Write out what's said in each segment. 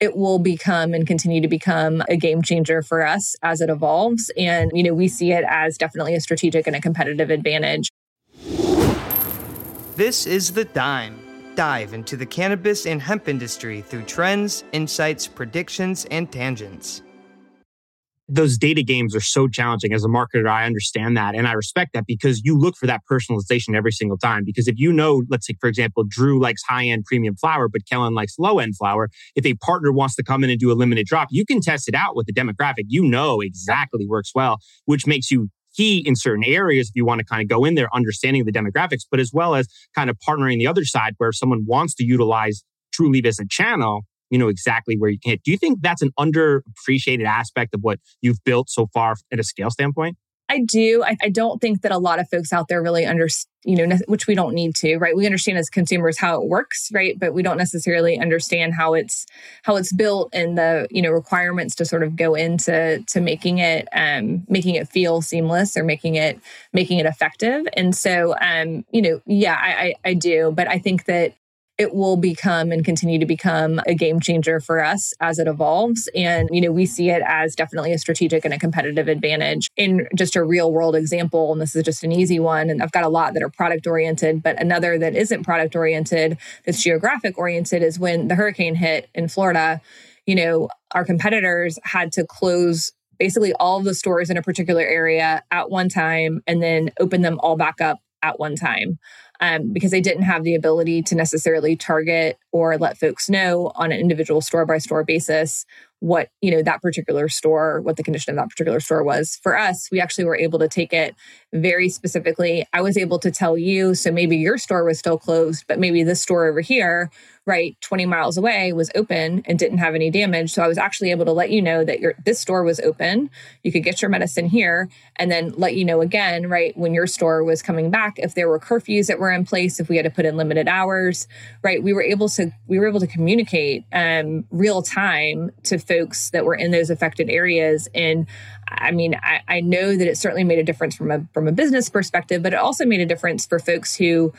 it will become and continue to become a game changer for us as it evolves. And, you know, we see it as definitely a strategic and a competitive advantage. This is The Dime. Dive into the cannabis and hemp industry through trends, insights, predictions, and tangents those data games are so challenging as a marketer. I understand that. And I respect that because you look for that personalization every single time. Because if you know, let's say, for example, Drew likes high end premium flour but Kellen likes low end flour if a partner wants to come in and do a limited drop, you can test it out with the demographic. You know exactly works well, which makes you key in certain areas if you want to kind of go in there understanding the demographics, but as well as kind of partnering the other side where if someone wants to utilize Trulieve as a channel, you know exactly where you can hit. Do you think that's an underappreciated aspect of what you've built so far at a scale standpoint? I do. I, I, don't think that a lot of folks out there really understand, you know, which we don't need to, right? We understand as consumers how it works, right? But we don't necessarily understand how it's how it's built and the you know requirements to sort of go into to making it um, making it feel seamless or making it making it effective. And so, um, you know, yeah, I, I, I do. But I think that it will become and continue to become a game changer for us as it evolves. And, you know, we see it as definitely a strategic and a competitive advantage. In just a real world example, and this is just an easy one, and I've got a lot that are product oriented, but another that isn't product oriented, that's geographic oriented, is when the hurricane hit in Florida, you know, our competitors had to close basically all the stores in a particular area at one time and then open them all back up at one time um, because they didn't have the ability to necessarily target or let folks know on an individual store by store basis what you know that particular store what the condition of that particular store was. For us we actually were able to take it very specifically. I was able to tell you so maybe your store was still closed but maybe this store over here right 20 miles away was open and didn't have any damage. So i was actually able to let you know that your this store was open. You could get your medicine here and then let you know again right when your store was coming back if there were curfews that were in place if we had to put in limited hours right? We were able to we were able to communicate um, real time to folks that were in those affected areas. And I mean, I, I, know that it certainly made a difference from a from a business perspective, but it also made a difference for folks who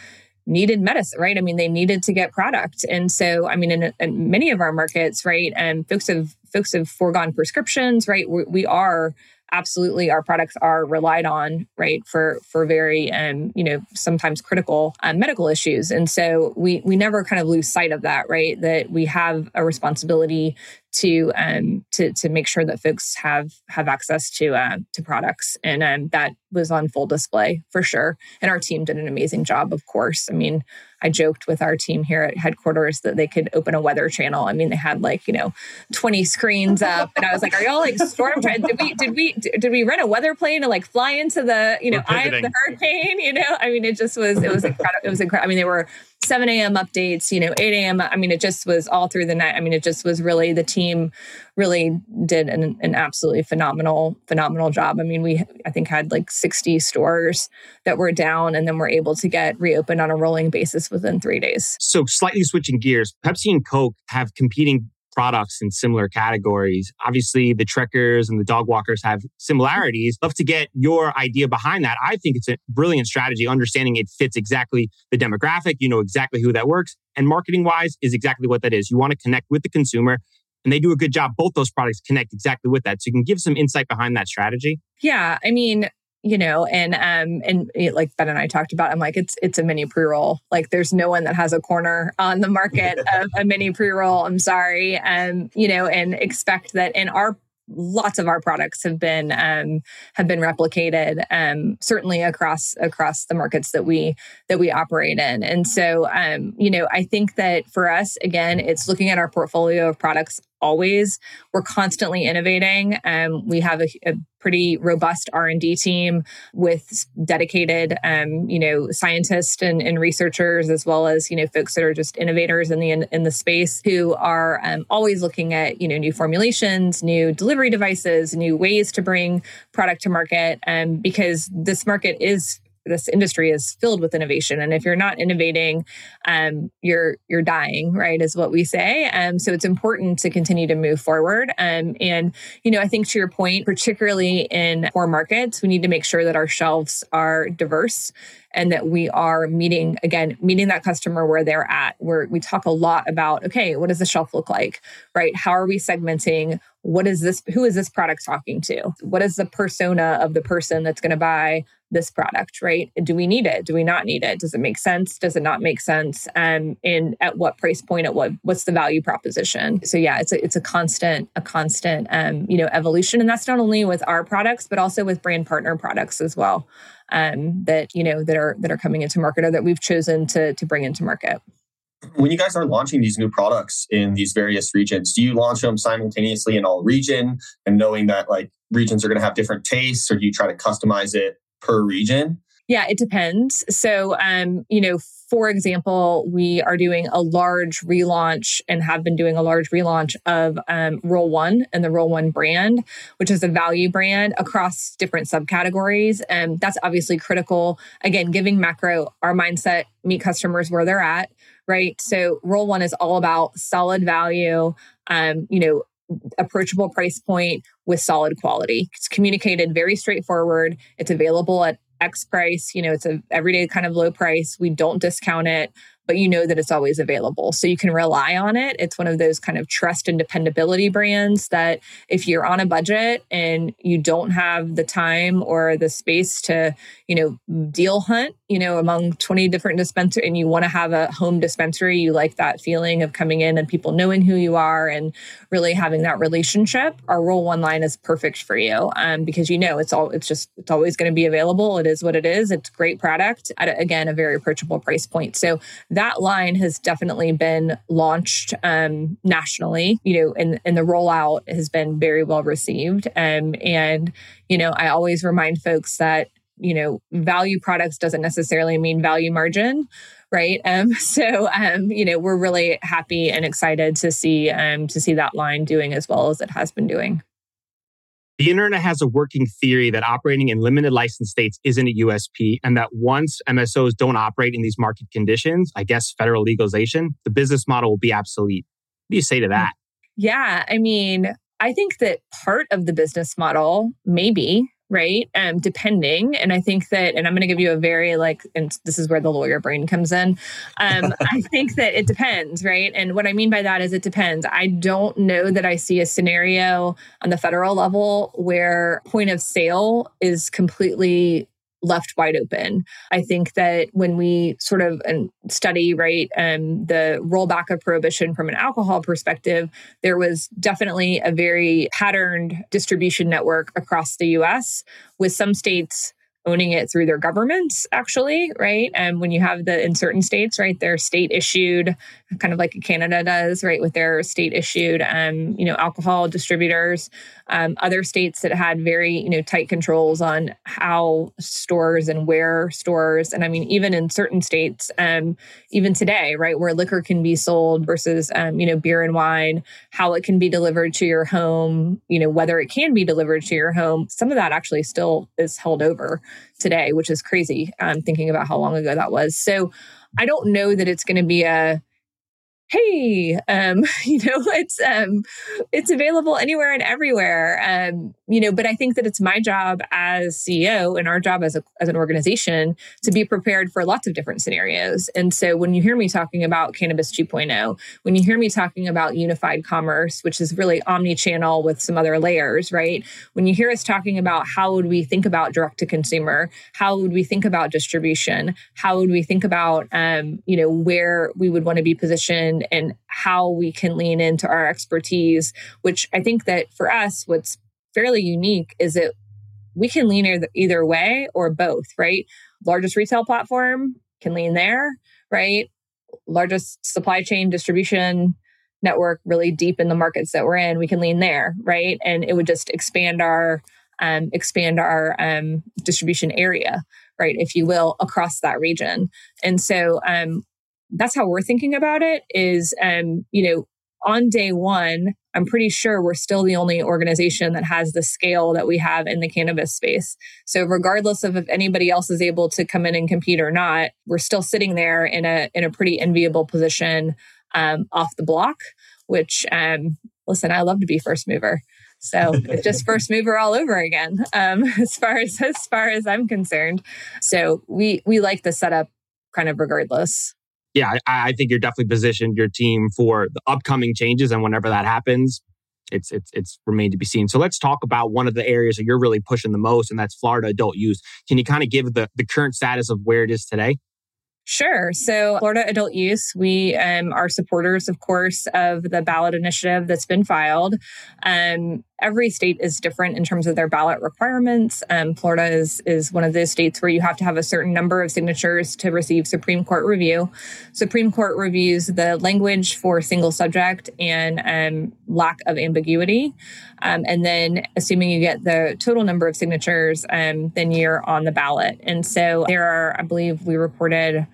needed medicine, right? I mean, they needed to get product. And so, I mean, in, in many of our markets, right, and folks have folks have foregone prescriptions, right? we, we are absolutely our products are relied on right for for very um you know sometimes critical um, medical issues and so we we never kind of lose sight of that right that we have a responsibility to um to to make sure that folks have have access to uh, to products and um, that was on full display for sure and our team did an amazing job of course i mean I joked with our team here at headquarters that they could open a weather channel. I mean, they had like, you know, 20 screens up and I was like, are y'all like storm did we, did we, did we rent a weather plane to like fly into the, you know, eye of the hurricane? You know, I mean, it just was, it was incredible. It was incredible. I mean, they were 7 a.m. updates, you know, 8 a.m. I mean, it just was all through the night. I mean, it just was really the team really did an, an absolutely phenomenal, phenomenal job. I mean, we, I think, had like 60 stores that were down and then we're able to get reopened on a rolling basis within three days. So, slightly switching gears, Pepsi and Coke have competing products in similar categories. Obviously, the trekkers and the dog walkers have similarities. Love to get your idea behind that. I think it's a brilliant strategy, understanding it fits exactly the demographic. You know exactly who that works. And marketing wise is exactly what that is. You want to connect with the consumer. And they do a good job. Both those products connect exactly with that. So you can give some insight behind that strategy. Yeah. I mean, you know and um and it, like ben and i talked about i'm like it's it's a mini pre-roll. Like there's no one that has a corner on the market of a mini pre-roll. I'm sorry. Um you know and expect that in our lots of our products have been um, have been replicated um, certainly across across the markets that we that we operate in. And so um, you know i think that for us again it's looking at our portfolio of products always we're constantly innovating. Um, we have a, a, pretty robust r&d team with dedicated um, you know scientists and, and, researchers as well as you know folks that are just innovators in the in, in the space who are um, always looking at you know new formulations new delivery devices new ways to bring product to market. Um, because this market is this industry is filled with innovation. And if you're not innovating um, you're you're dying right is what we say. Um, so it's important to continue to move forward. Um, and you know i think to your point particularly in core markets we need to make sure that our shelves are diverse and that we are meeting again meeting that customer where they're at where we talk a lot about okay what does the shelf look like right? How are we segmenting? What is this who is this product talking to? What is the persona of the person that's going to buy this product right? Do we need it? Do we not need it? Does it make sense? Does it not make sense? Um and at what price point at what what's the value proposition? So yeah it's a it's a constant a constant um you know evolution. And that's not only with our products but also with brand partner products as well um that you know that are that are coming into market or that we've chosen to to bring into market. When you guys are launching these new products in these various regions, do you launch them simultaneously in all region and knowing that like regions are going to have different tastes, or do you try to customize it per region? Yeah, it depends. So, um, you know, for example, we are doing a large relaunch and have been doing a large relaunch of um, Roll One and the Roll One brand, which is a value brand across different subcategories. And that's obviously critical. Again, giving macro our mindset, meet customers where they're at right? So roll one is all about solid value, um, you know, approachable price point with solid quality. It's communicated very straightforward. It's available at X price. You know, it's a everyday kind of low price. We don't discount it but you know that it's always available. So you can rely on it. It's one of those kind of trust and dependability brands that if you're on a budget and you don't have the time or the space to, you know, deal hunt, you know, among 20 different dispensers and you want to have a home dispensary, you like that feeling of coming in and people knowing who you are and really having that relationship. Our roll one line is perfect for you um, because you know it's all it's just it's always going to be available. It is what it is. It's great product at again a very approachable price point. So that line has definitely been launched um, nationally, you know, and, and the rollout has been very well received. Um, and, you know, I always remind folks that, you know, value products doesn't necessarily mean value margin right um so um you know we're really happy and excited to see um to see that line doing as well as it has been doing the internet has a working theory that operating in limited license states isn't a USP, and that once MSOs don't operate in these market conditions, I guess federal legalization, the business model will be obsolete. What do you say to hmm. that? Yeah, I mean, I think that part of the business model, maybe, right? Um, depending. And I think that, and I'm going to give you a very like, and this is where the lawyer brain comes in. Um, I think that it depends, right? And what I mean by that is it depends. I don't know that I see a scenario on the federal level where point of sale is completely left wide open. I think that when we sort of study, right, um, the rollback of prohibition from an alcohol perspective, there was definitely a very patterned distribution network across the US, with some states owning it through their governments actually right and when you have the in certain states right they're state issued kind of like canada does right with their state issued um, you know alcohol distributors. Um, other states that had very you know tight controls on how stores and where stores and i mean even in certain states um, even today right where liquor can be sold versus um, you know beer and wine how it can be delivered to your home you know whether it can be delivered to your home some of that actually still is held over today which is crazy um, thinking about how long ago that was. So i don't know that it's going to be a hey um, you know it's um, it's available anywhere and everywhere um, you know but i think that it's my job as ceo and our job as, a, as an organization to be prepared for lots of different scenarios. And so when you hear me talking about cannabis 2.0 when you hear me talking about unified commerce which is really omni-channel with some other layers right? When you hear us talking about how would we think about direct to consumer how would we think about distribution how would we think about um, you know where we would want to be positioned and how we can lean into our expertise which i think that for us what's fairly unique is that we can lean either, either way or both, right? Largest retail platform can lean there, right? Largest supply chain distribution network really deep in the markets that we're in, we can lean there, right? And it would just expand our um, expand our um, distribution area, right, if you will, across that region. And so um, that's how we're thinking about it. Is um, you know on day one, I'm pretty sure we're still the only organization that has the scale that we have in the cannabis space. So regardless of if anybody else is able to come in and compete or not, we're still sitting there in a in a pretty enviable position um, off the block. Which, um, listen, I love to be first mover. So it's just first mover all over again, um, as far as as far as I'm concerned. So we we like the setup kind of regardless yeah, I, I, think you're definitely positioned your team for the upcoming changes, and whenever that happens, it's it's it's remained to be seen. So let's talk about one of the areas that you're really pushing the most, and that's Florida adult use. Can you kind of give the the current status of where it is today? Sure. So, Florida adult use, we um, are supporters, of course, of the ballot initiative that's been filed. Um, every state is different in terms of their ballot requirements. Um, Florida is is one of those states where you have to have a certain number of signatures to receive Supreme Court review. Supreme Court reviews the language for single subject and um, lack of ambiguity, um, and then assuming you get the total number of signatures, um, then you're on the ballot. And so there are, I believe, we reported.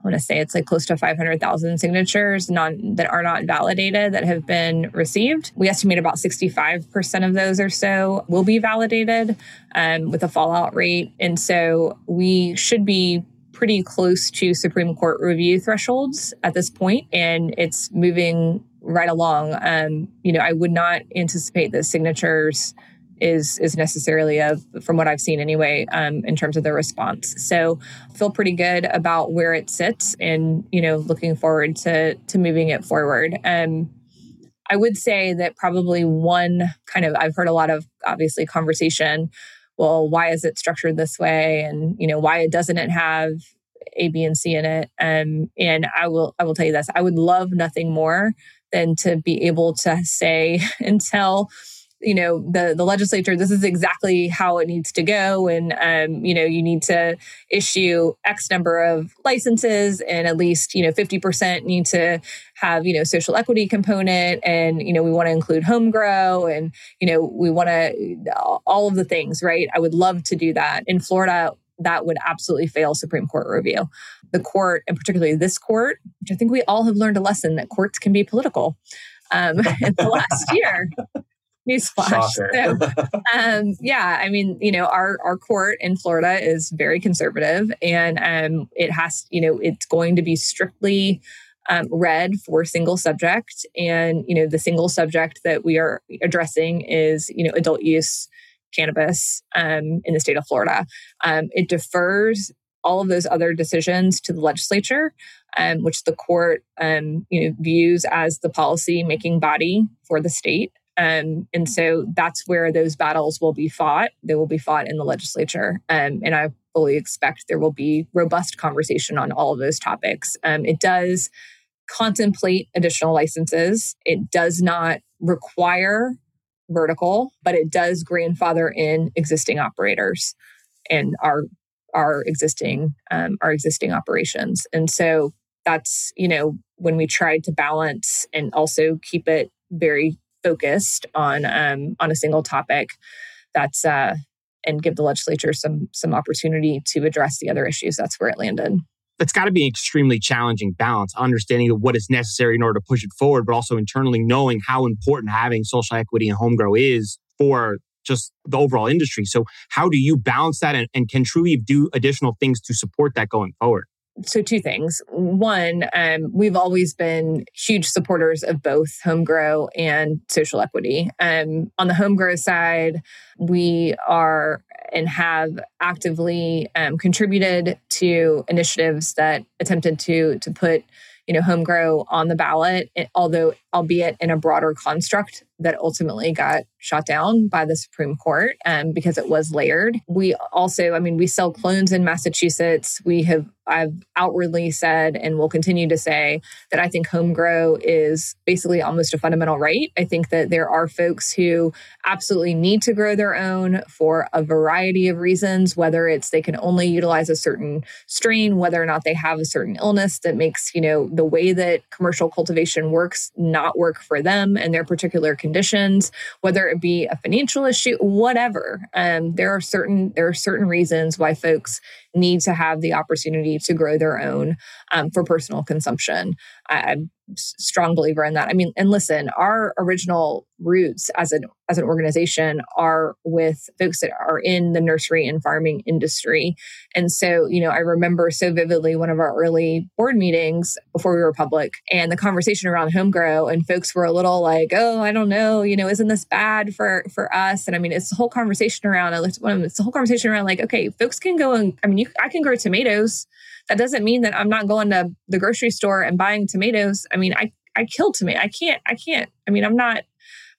I want to say it's like close to 500,000 signatures non, that are not validated that have been received. We estimate about 65% of those or so will be validated um, with a fallout rate. And so we should be pretty close to Supreme Court review thresholds at this point, and it's moving right along. Um, you know, I would not anticipate that signatures is is necessarily a from what I've seen anyway um, in terms of the response. So feel pretty good about where it sits, and you know looking forward to to moving it forward. Um, I would say that probably one kind of I've heard a lot of obviously conversation. Well, why is it structured this way, and you know why doesn't it have A, B, and C in it? Um, and I will I will tell you this: I would love nothing more than to be able to say and tell you know the the legislature this is exactly how it needs to go. And um, you know you need to issue x number of licenses and at least you know 50% need to have you know social equity component. And you know we want to include home grow and you know we want to all of the things right? I would love to do that. In florida that would absolutely fail supreme court review. The court and particularly this court which i think we all have learned a lesson that courts can be political. Um, in the last year Newsflash. So, um, yeah, I mean, you know, our our court in Florida is very conservative, and um, it has, you know, it's going to be strictly um, read for single subject, and you know, the single subject that we are addressing is, you know, adult use cannabis um, in the state of Florida. Um, it defers all of those other decisions to the legislature, um, which the court um, you know views as the policy making body for the state. Um, and so that's where those battles will be fought. They will be fought in the legislature. Um, and I fully expect there will be robust conversation on all of those topics. Um, it does contemplate additional licenses, it does not require vertical, but it does grandfather in existing operators and our our existing um, our existing operations. And so that's you know when we tried to balance and also keep it very focused on um, on a single topic that's uh, and give the legislature some some opportunity to address the other issues that's where it landed. That's got to be an extremely challenging balance understanding what is necessary in order to push it forward but also internally knowing how important having social equity and home grow is for just the overall industry. So how do you balance that and, and can Trulieve do additional things to support that going forward so two things. One, um, we've always been huge supporters of both home grow and social equity. Um, on the home grow side, we are and have actively um, contributed to initiatives that attempted to to put you know home grow on the ballot, although albeit in a broader construct that ultimately got shot down by the Supreme Court um, because it was layered. We also, I mean, we sell clones in Massachusetts. We have, I've outwardly said and will continue to say that I think home grow is basically almost a fundamental right. I think that there are folks who absolutely need to grow their own for a variety of reasons, whether it's they can only utilize a certain strain, whether or not they have a certain illness that makes, you know, the way that commercial cultivation works not work for them and their particular conditions, whether it be a financial issue, whatever. Um, there are certain there are certain reasons why folks need to have the opportunity to grow their own um, for personal consumption. I, I'm strong believer in that. I mean, and listen, our original roots as an as an organization are with folks that are in the nursery and farming industry. And so, you know, I remember so vividly one of our early board meetings before we were public and the conversation around home grow and folks were a little like, "Oh, I don't know, you know, isn't this bad for for us?" And I mean, it's the whole conversation around I looked at one of them, it's the whole conversation around like, okay, folks can go and I mean, you I can grow tomatoes that doesn't mean that I'm not going to the grocery store and buying tomatoes. I mean, I I kill tomato. I can't. I can't. I mean, I'm not.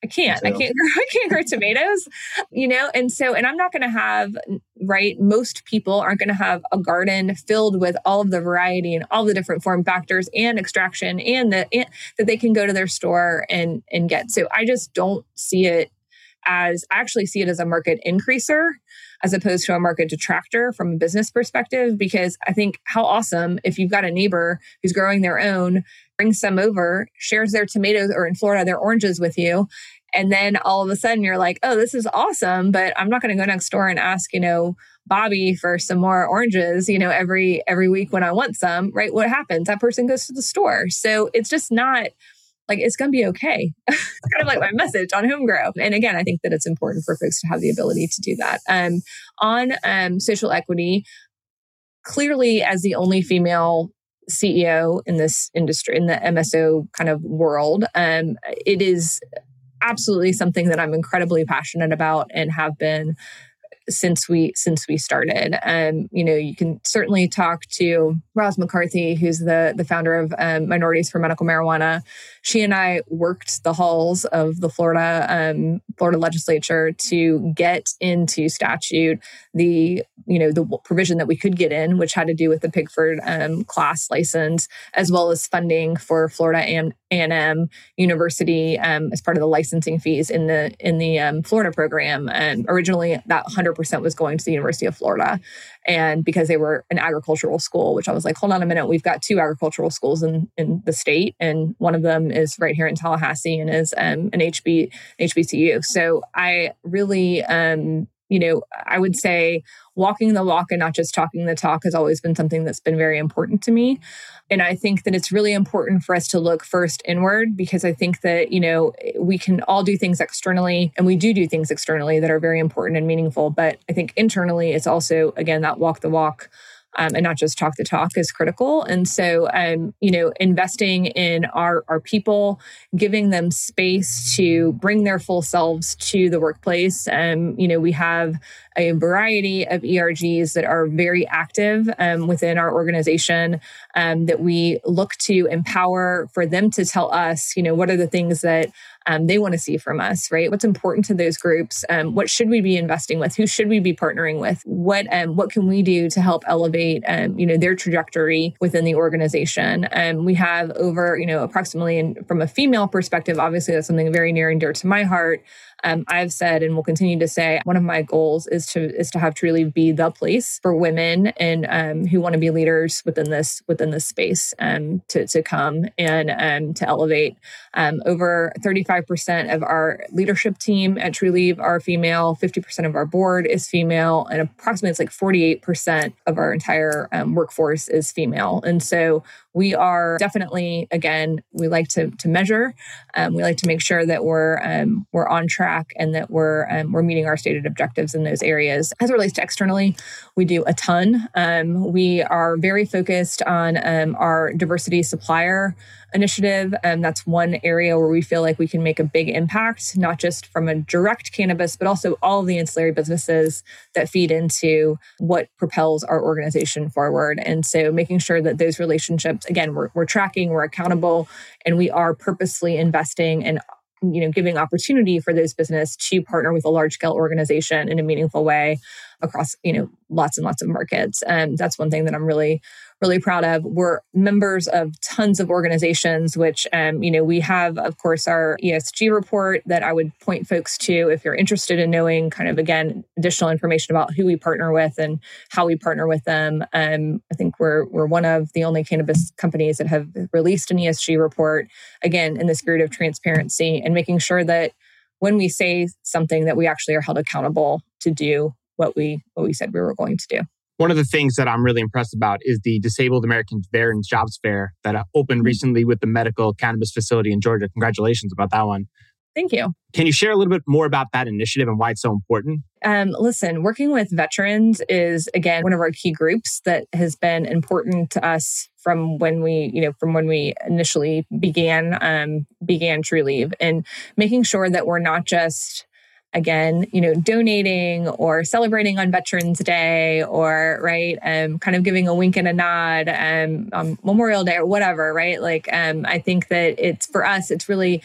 I can't. I can't. I can't grow tomatoes. You know, and so, and I'm not going to have right. Most people aren't going to have a garden filled with all of the variety and all the different form factors and extraction and the and, that they can go to their store and and get. So I just don't see it as. I actually see it as a market increaser as opposed to a market detractor from a business perspective because I think how awesome if you've got a neighbor who's growing their own, brings some over, shares their tomatoes or in Florida their oranges with you and then all of a sudden you're like, "Oh, this is awesome, but I'm not going to go next door and ask, you know, Bobby for some more oranges, you know, every every week when I want some." Right? What happens? That person goes to the store. So it's just not like it's going to be okay. it's kind of like my message on home grow. And again, I think that it's important for folks to have the ability to do that. Um, on um, social equity, clearly as the only female CEO in this industry, in the MSO kind of world, um, it is absolutely something that I'm incredibly passionate about and have been since we since we started. Um, you know, you can certainly talk to Roz McCarthy, who's the the founder of um, Minorities for Medical Marijuana. She and I worked the halls of the Florida um, Florida legislature to get into statute the you know the provision that we could get in, which had to do with the Pigford um, class license, as well as funding for Florida and A&M University um, as part of the licensing fees in the in the um, Florida program. And originally, that 100% was going to the University of Florida, and because they were an agricultural school, which I was like, hold on a minute, we've got two agricultural schools in in the state, and one of them is right here in Tallahassee and is um, an HB HBCU. So I really um, you know, I would say walking the walk and not just talking the talk has always been something that's been very important to me. And I think that it's really important for us to look first inward because I think that, you know, we can all do things externally and we do do things externally that are very important and meaningful. But I think internally, it's also, again, that walk the walk um, and not just talk the talk is critical. And so, um, you know, investing in our, our people, giving them space to bring their full selves to the workplace. Um, you know, we have a variety of ERGs that are very active um, within our organization um, that we look to empower for them to tell us, you know, what are the things that um, they want to see from us, right? What's important to those groups? Um, what should we be investing with? Who should we be partnering with? What um, what can we do to help elevate, um, you know, their trajectory within the organization? Um, we have over, you know, approximately, and from a female perspective, obviously that's something very near and dear to my heart um, I've said and will continue to say one of my goals is to is to have Trulieve be the place for women and um, who want to be leaders within this within this space um, to to come and um, to elevate. Um, over 35% of our leadership team at Trulieve are female. 50% of our board is female, and approximately it's like 48% of our entire um, workforce is female. And so we are definitely again we like to to measure. Um, we like to make sure that we're um, we're on track and that we're um, we're meeting our stated objectives in those areas. As it relates to externally we do a ton. Um, we are very focused on um, our diversity supplier initiative. And that's one area where we feel like we can make a big impact, not just from a direct cannabis, but also all of the ancillary businesses that feed into what propels our organization forward. And so making sure that those relationships, again, we're, we're tracking, we're accountable, and we are purposely investing and you know giving opportunity for those business to partner with a large scale organization in a meaningful way across you know lots and lots of markets and that's one thing that i'm really really proud of. We're members of tons of organizations, which, um, you know, we have, of course, our ESG report that I would point folks to if you're interested in knowing kind of, again, additional information about who we partner with and how we partner with them. Um, I think we're, we're one of the only cannabis companies that have released an ESG report, again, in the spirit of transparency and making sure that when we say something that we actually are held accountable to do what we what we said we were going to do One of the things that I'm really impressed about is the Disabled Americans Veterans Jobs Fair that uh, opened mm-hmm. recently with the medical cannabis facility in Georgia. Congratulations about that one. Thank you. Can you share a little bit more about that initiative and why it's so important? Um, listen, working with veterans is again one of our key groups that has been important to us from when we, you know, from when we initially began um, began Trulieve, and making sure that we're not just again, you know, donating or celebrating on Veterans Day or right, um, kind of giving a wink and a nod um, on Memorial Day or whatever, right? Like, um, I think that it's for us, it's really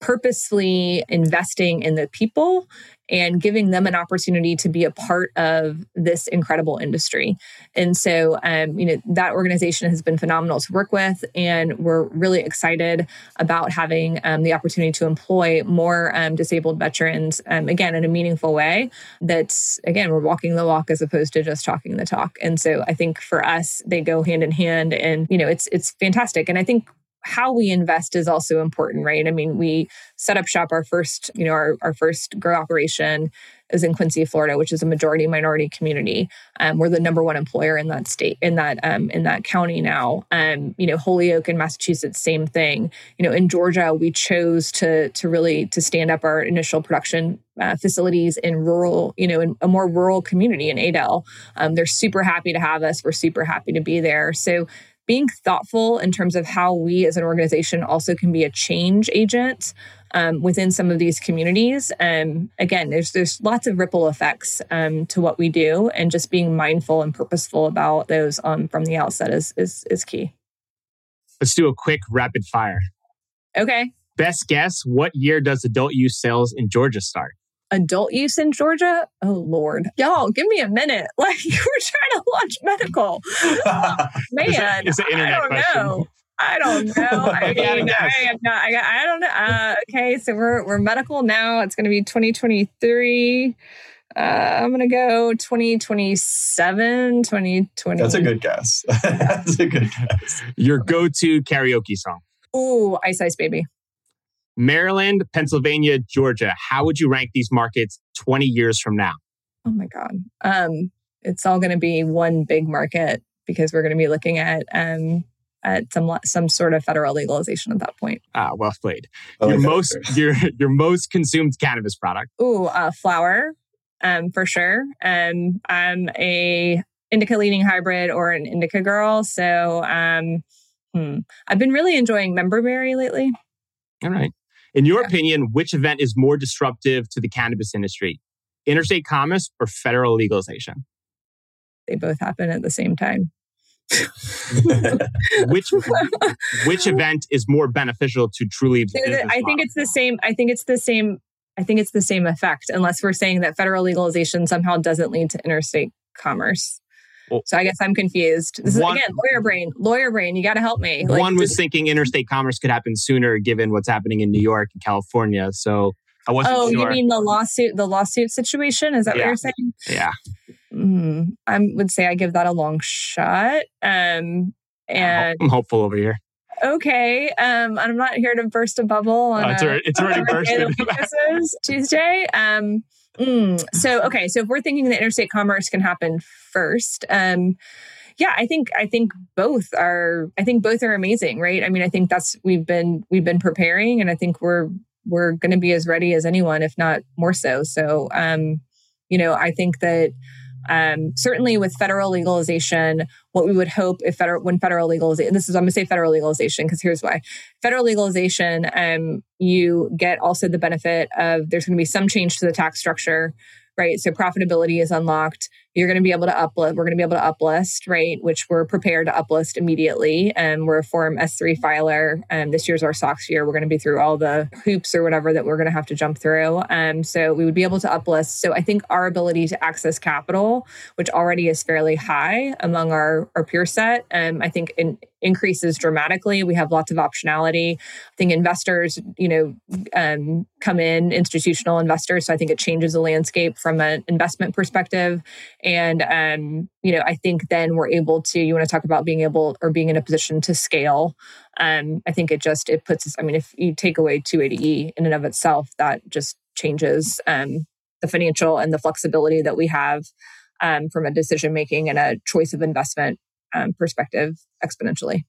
purposefully investing in the people and giving them an opportunity to be a part of this incredible industry. And so, um, you know, that organization has been phenomenal to work with, and we're really excited about having um, the opportunity to employ more um, disabled veterans, um, again, in a meaningful way. That's, again, we're walking the walk as opposed to just talking the talk. And so I think for us, they go hand in hand, and, you know, it's, it's fantastic. And I think how we invest is also important, right? I mean, we set up shop our first, you know, our, our first grow operation is in Quincy, Florida, which is a majority minority community. Um, we're the number one employer in that state, in that um, in that county now. Um, you know, Holyoke in Massachusetts, same thing. You know, in Georgia, we chose to to really to stand up our initial production uh, facilities in rural, you know, in a more rural community in Adel. Um, they're super happy to have us. We're super happy to be there. So being thoughtful in terms of how we as an organization also can be a change agent um, within some of these communities. Um, again, there's there's lots of ripple effects um, to what we do, and just being mindful and purposeful about those um, from the outset is is is key. Let's do a quick rapid fire. Okay. Best guess: What year does adult use sales in Georgia start? Adult use in Georgia. Oh Lord, y'all, give me a minute. Like we're trying to launch medical. man, it's, an internet I don't question. know. I don't know. I mean, I am not. I, I don't know. Uh, okay, so we're we're medical now. It's going to be 2023. Uh, I'm going to go 2027, 2020. That's a good guess. That's a good guess. Your go-to karaoke song. Ooh, Ice Ice Baby. Maryland, Pennsylvania, Georgia. How would you rank these markets 20 years from now? Oh my God. Um, it's all going to be one big market because we're going to be looking at um, at some some sort of federal legalization at that point. Ah, well played. your most your your most consumed cannabis product. Ooh, uh, flower, um, for sure. Um, I'm a indica leaning hybrid or an indica girl, so um, hmm. I've been really enjoying memberberry lately. All right. In your yeah. opinion, which event is more disruptive to the cannabis industry? Interstate commerce or federal legalization? They both happen at the same time. which which event is more beneficial to Trulieve I think it's the same I think it's the same I think it's the same effect unless we're saying that federal legalization somehow doesn't lead to interstate commerce. Well, so I guess I'm confused. This one, is again lawyer brain. Lawyer brain. You got to help me. Like, one was thinking interstate commerce could happen sooner, given what's happening in New York and California. So I wasn't. Oh, sure. you mean the lawsuit? The lawsuit situation? Is that yeah. what you're saying? Yeah. Mm, I would say I give that a long shot. Um, and I'm hopeful over here. Okay, um, I'm not here to burst a bubble on. Uh, it's, already, it's already bursted. Tuesday. Um, Mm, so okay, so if we're thinking that interstate commerce can happen first, um, yeah, I think I think both are I think both are amazing, right? I mean, I think that's we've been we've been preparing, and I think we're we're going to be as ready as anyone, if not more so. So, um, you know, I think that um, certainly with federal legalization, what we would hope if federal when federal legalization this is I'm going to say federal legalization because here's why. Federal legalization um, you get also the benefit of there's going to be some change to the tax structure right? So profitability is unlocked you're going to be able to uplist. We're going to be able to uplist, right? Which we're prepared to uplist immediately. And we're a Form S3 filer. And this year's our SOX year. We're going to be through all the hoops or whatever that we're going to have to jump through. Um, so we would be able to uplist. So I think our ability to access capital, which already is fairly high among our, our peer set, um, I think in, increases dramatically. We have lots of optionality. I think investors, you know, um, come in, institutional investors. So I think it changes the landscape from an investment perspective. And, um, you know, I think then we're able to, you want to talk about being able or being in a position to scale. Um, I think it just, it puts us, I mean, if you take away 280E in and of itself, that just changes um, the financial and the flexibility that we have um, from a decision making and a choice of investment um, perspective exponentially.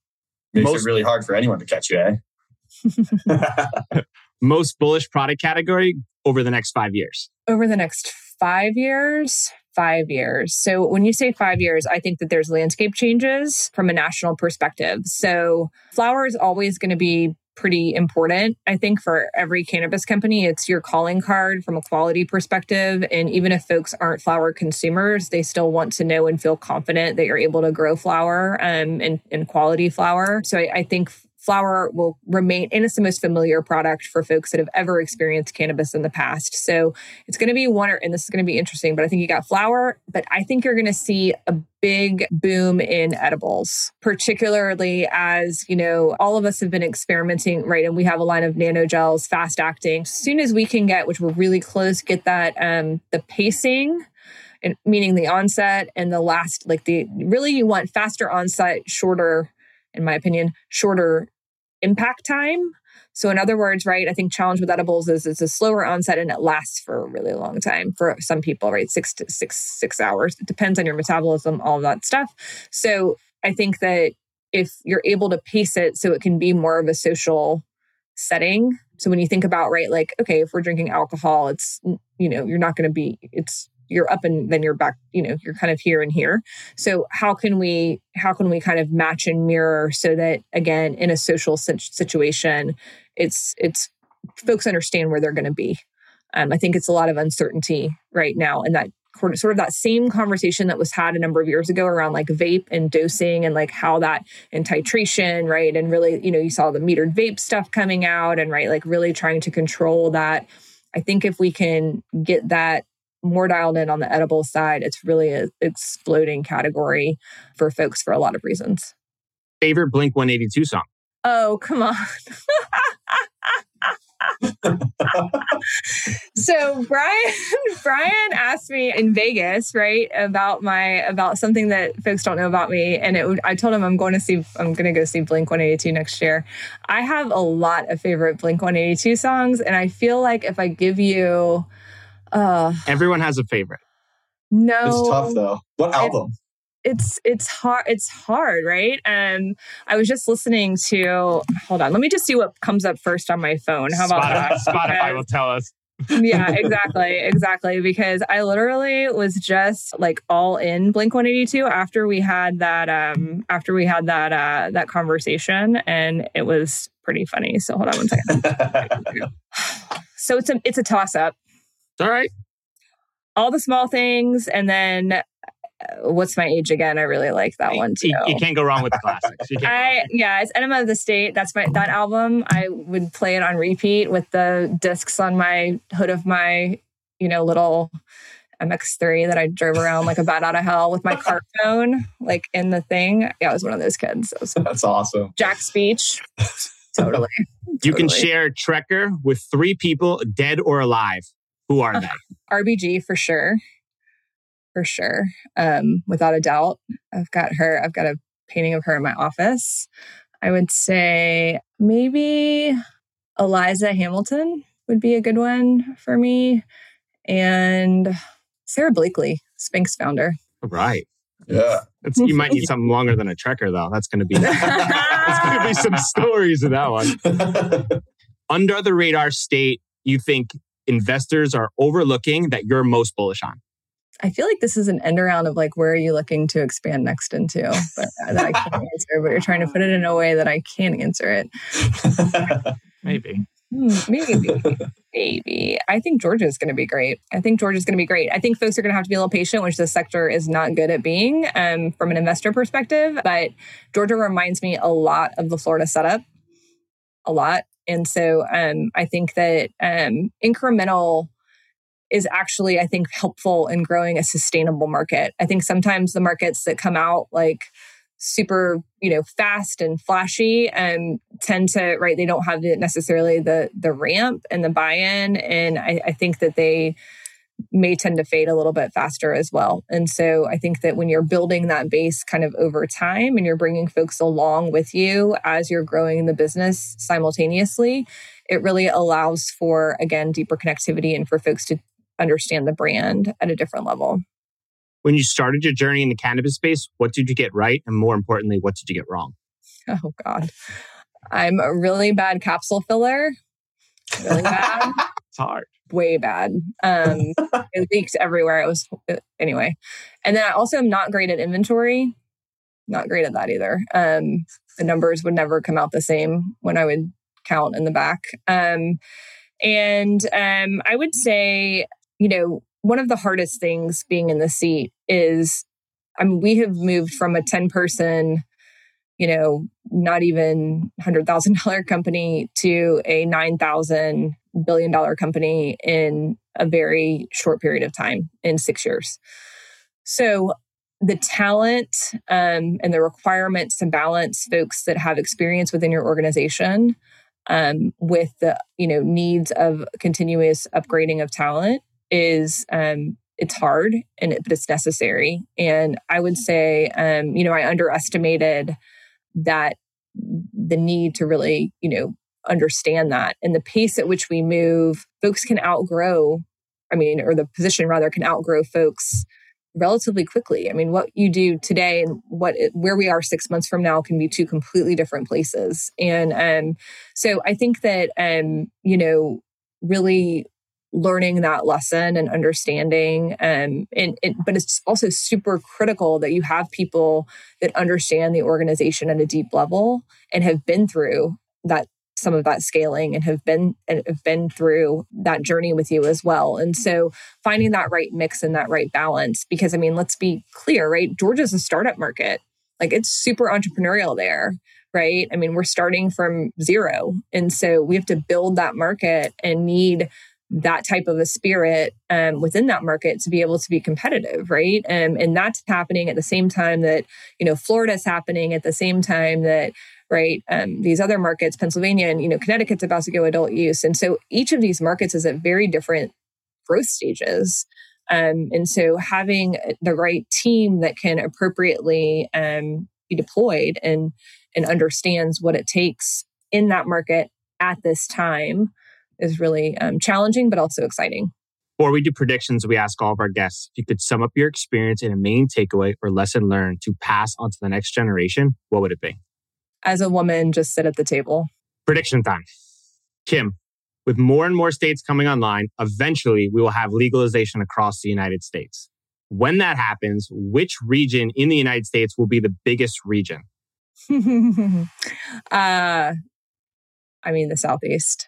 Makes Most- it really hard for anyone to catch you, eh? Most bullish product category over the next five years. Over the next five years, five years. So when you say five years, I think that there's landscape changes from a national perspective. So flower is always going to be pretty important. I think for every cannabis company, it's your calling card from a quality perspective. And even if folks aren't flower consumers, they still want to know and feel confident that you're able to grow flower um, and, and quality flower. So I, I think flower will remain and it's the most familiar product for folks that have ever experienced cannabis in the past. So it's going to be one and this is going to be interesting but i think you got flower but i think you're going to see a big boom in edibles particularly as you know all of us have been experimenting right? And we have a line of nano gels fast acting. As soon as we can get which we're really close get that um the pacing and meaning the onset and the last like the really you want faster onset shorter in my opinion, shorter impact time. So, in other words, right, I think challenge with edibles is it's a slower onset and it lasts for a really long time for some people, right? Six to six six hours. It depends on your metabolism, all that stuff. So, I think that if you're able to pace it so it can be more of a social setting. So when you think about right, like okay, if we're drinking alcohol, it's you know you're not going to be it's you're up and then you're back you know you're kind of here and here. So how can we how can we kind of match and mirror so that again in a social situation it's it's folks understand where they're going to be? Um, i think it's a lot of uncertainty right now and that sort of that same conversation that was had a number of years ago around like vape and dosing and like how that and titration right and really you know you saw the metered vape stuff coming out and right like really trying to control that. I think if we can get that more dialed in on the edible side, it's really an exploding category for folks for a lot of reasons. Favorite Blink 182 song? Oh, come on. so Brian Brian asked me in Vegas, right, about my about something that folks don't know about me, and it I told him I'm going to see I'm going to go see Blink 182 next year. I have a lot of favorite Blink 182 songs, and I feel like if I give you, uh, everyone has a favorite. No, it's tough though. What album? it's it's hard it's hard right um i was just listening to hold on let me just see what comes up first on my phone how about Spotify, that Spotify will tell us. yeah exactly exactly because i literally was just like all in blink 182 after we had that um after we had that uh that conversation and it was pretty funny so hold on one second so it's a it's a toss up all right all the small things and then uh, what's my age again? I really like that one too. You, you can't go wrong with the classics. I yeah, it's Enema of the State. That's my that album. I would play it on repeat with the discs on my hood of my you know little MX3 that I drove around like a bat out of hell with my car phone like in the thing. Yeah, I was one of those kids. Was, That's awesome. Jax Beach. totally. You can share Trekker with three people, dead or alive. Who are they? RBG for sure. For sure. Um, without a doubt. I've got her, I've got a painting of her in my office. I would say maybe Eliza Hamilton would be a good one for me. And Sara Blakely, Spanx founder. Right. Yeah. That's, you might need something longer than a Trekker, though. That's going to be that's going to be some stories in that one. Under the radar state, you think investors are overlooking that you're most bullish on? I feel like this is an end around of like, where are you looking to expand next into? But uh, that I can't answer, but you're trying to put it in a way that I can answer it. Maybe. Hmm, maybe, maybe. I think Georgia is going to be great. I think Georgia is going to be great. I think folks are going to have to be a little patient, which this sector is not good at being um, from an investor perspective. But Georgia reminds me a lot of the Florida setup, a lot. And so um, I think that um, incremental is actually, I think, helpful in growing a sustainable market. I think sometimes the markets that come out like super you know fast and flashy and tend to right they don't have necessarily the the ramp and the buy-in and I, I think that they may tend to fade a little bit faster as well and so i think that when you're building that base kind of over time and you're bringing folks along with you as you're growing the business simultaneously it really allows for again deeper connectivity and for folks to understand the brand at a different level When you started your journey in the cannabis space, what did you get right? And more importantly, what did you get wrong? Oh, God. I'm a really bad capsule filler. Really bad. it's hard. Way bad. Um, it leaked everywhere. It was, anyway. And then I also am not great at inventory. Not great at that either. Um, the numbers would never come out the same when I would count in the back. Um, and um, I would say, you know, one of the hardest things being in the seat is, I mean, we have moved from a 10 person, you know, not even $100,000 company to a 9,000 billion dollar company in a very short period of time in six years. So the talent um, and the requirements to balance folks that have experience within your organization um, with the you know needs of continuous upgrading of talent is um, it's hard and it, but it's necessary. And I would say um, you know I underestimated that the need to really you know understand that and the pace at which we move folks can outgrow i mean or the position rather can outgrow folks relatively quickly. I mean, what you do today and what where we are six months from now can be two completely different places. And um, so I think that um, you know, really learning that lesson and understanding um, and, and but it's also super critical that you have people that understand the organization at a deep level and have been through that some of that scaling and have been and have been through that journey with you as well. And so finding that right mix and that right balance, because I mean, let's be clear, right? Georgia's a startup market. Like it's super entrepreneurial there, right? I mean, we're starting from zero. And so we have to build that market and need that type of a spirit um, within that market to be able to be competitive, right? Um, and that's happening at the same time that you know Florida's happening at the same time that right? Um, these other markets, Pennsylvania and you know Connecticut's about to go adult use, and so each of these markets is at very different growth stages. Um, and so having the right team that can appropriately um, be deployed and and understands what it takes in that market at this time is really um, challenging, but also exciting. Before we do predictions, we ask all of our guests if you could sum up your experience in a main takeaway or lesson learned to pass on to the next generation, what would it be? As a woman just sit at the table. Prediction time. Kim, with more and more states coming online, eventually we will have legalization across the United States. When that happens, which region in the United States will be the biggest region? uh, I mean, the Southeast.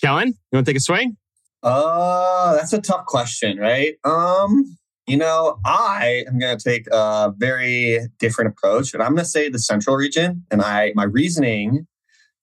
Kellen, you want to take a swing? Uh, that's a tough question, right? Um, you know, I am going to take a very different approach, and I'm going to say the central region. And I, my reasoning,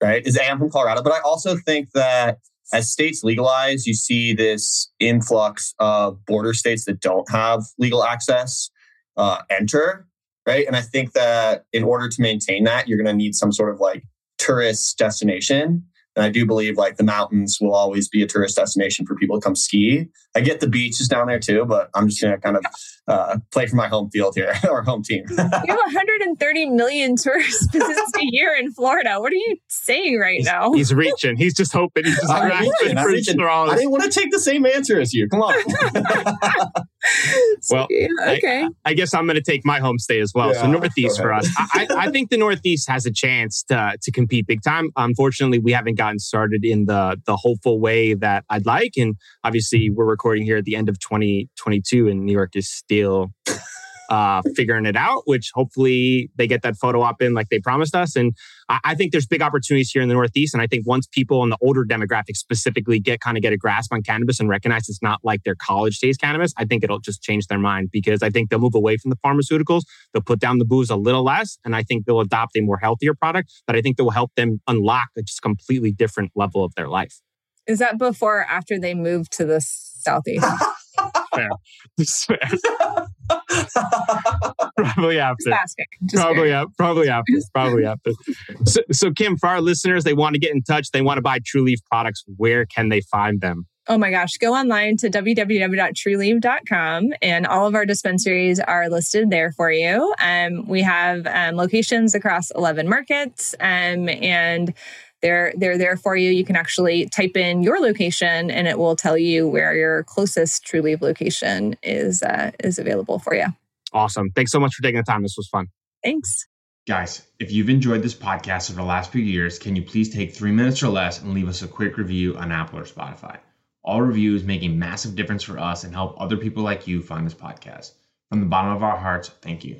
right, is I am from Colorado, but I also think that as states legalize, you see this influx of border states that don't have legal access uh, enter, right? And I think that in order to maintain that, you're going to need some sort of like tourist destination and I do believe like the mountains will always be a tourist destination for people to come ski. I get the beaches down there too, but I'm just going to kind of uh, play for my home field here or home team. you have 130 million tourists visits a year in Florida. What are you saying right he's, now? He's reaching. He's just hoping. He's just reaching, I'm reaching. I didn't want to take the same answer as you. Come on. well, okay. I, I, guess I'm going to take my home state as well. Yeah, so Northeast for us. I, I, think the Northeast has a chance to to compete big time. Unfortunately, we haven't gotten started in the the hopeful way that I'd like, and obviously we're recording here at the end of 2022, and New York is still uh, figuring it out, which hopefully they get that photo op in like they promised us. And I, I, think there's big opportunities here in the Northeast. And I think once people in the older demographic specifically get kind of get a grasp on cannabis and recognize it's not like their college days cannabis, I think it'll just change their mind because I think they'll move away from the pharmaceuticals. They'll put down the booze a little less. And I think they'll adopt a more healthier product but I think that will help them unlock a just completely different level of their life. Is that before or after they move to the Southeast? fair. fair. probably after. Just Just probably, up, probably after. Probably after. So, so, Kim, for our listeners, they want to get in touch. They want to buy Trulieve products. Where can they find them? Oh my gosh, go online to www.trulieve.com and all of our dispensaries are listed there for you. Um, we have um, locations across 11 markets um, and they're they're there for you. You can actually type in your location, and it will tell you where your closest Trulieve location is uh, is available for you. Awesome. Thanks so much for taking the time. This was fun. Thanks. Guys, if you've enjoyed this podcast over the last few years, can you please take three minutes or less and leave us a quick review on Apple or Spotify? All reviews make a massive difference for us and help other people like you find this podcast. From the bottom of our hearts, thank you.